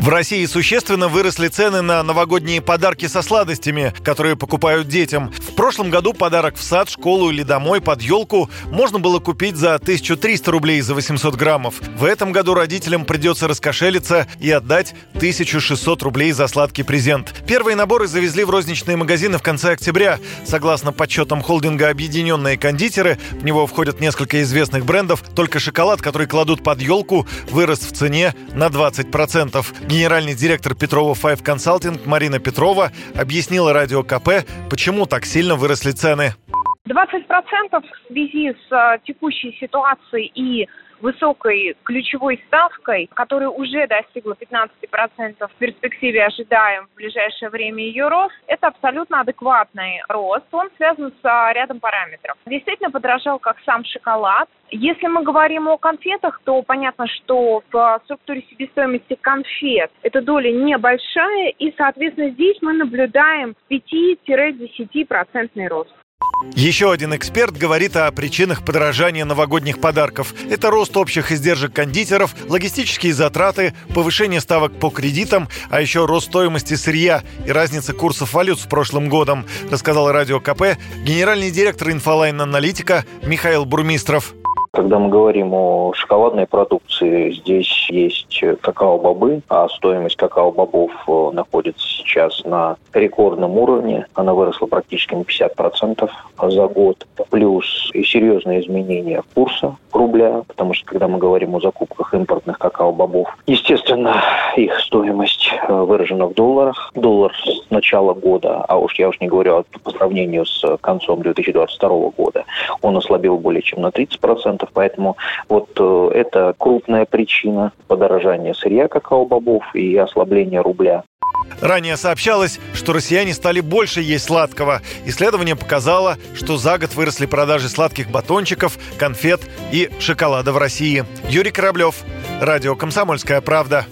В России существенно выросли цены на новогодние подарки со сладостями, которые покупают детям. В прошлом году подарок в сад, школу или домой под елку можно было купить за 1300 рублей за 800 граммов. В этом году родителям придется раскошелиться и отдать 1600 рублей за сладкий презент. Первые наборы завезли в розничные магазины в конце октября. Согласно подсчетам холдинга «Объединенные кондитеры», в него входят несколько известных брендов, только шоколад, который кладут под елку, вырос в цене на 20%. Генеральный директор Петрова Five Consulting Марина Петрова объяснила радио КП, почему так сильно выросли цены. 20% в связи с а, текущей ситуацией и высокой ключевой ставкой, которая уже достигла 15%, в перспективе ожидаем в ближайшее время ее рост, это абсолютно адекватный рост. Он связан с а, рядом параметров. Действительно подорожал как сам шоколад, если мы говорим о конфетах, то понятно, что в структуре себестоимости конфет эта доля небольшая, и, соответственно, здесь мы наблюдаем 5-10% рост. Еще один эксперт говорит о причинах подорожания новогодних подарков. Это рост общих издержек кондитеров, логистические затраты, повышение ставок по кредитам, а еще рост стоимости сырья и разница курсов валют с прошлым годом, рассказал Радио КП генеральный директор INFOLine-Аналитика Михаил Бурмистров. Когда мы говорим о шоколадной продукции, здесь есть какао-бобы, а стоимость какао-бобов э, находится сейчас на рекордном уровне. Она выросла практически на 50% за год. Плюс и серьезные изменения курса рубля, потому что когда мы говорим о закупках импортных какао-бобов, естественно, их стоимость э, выражена в долларах. Доллар с начала года, а уж я уж не говорю по сравнению с концом 2022 года, он ослабил более чем на 30% процентов, поэтому вот э, это крупная причина подорожания сырья какао-бобов и ослабления рубля. Ранее сообщалось, что россияне стали больше есть сладкого. Исследование показало, что за год выросли продажи сладких батончиков, конфет и шоколада в России. Юрий Кораблев, Радио «Комсомольская правда».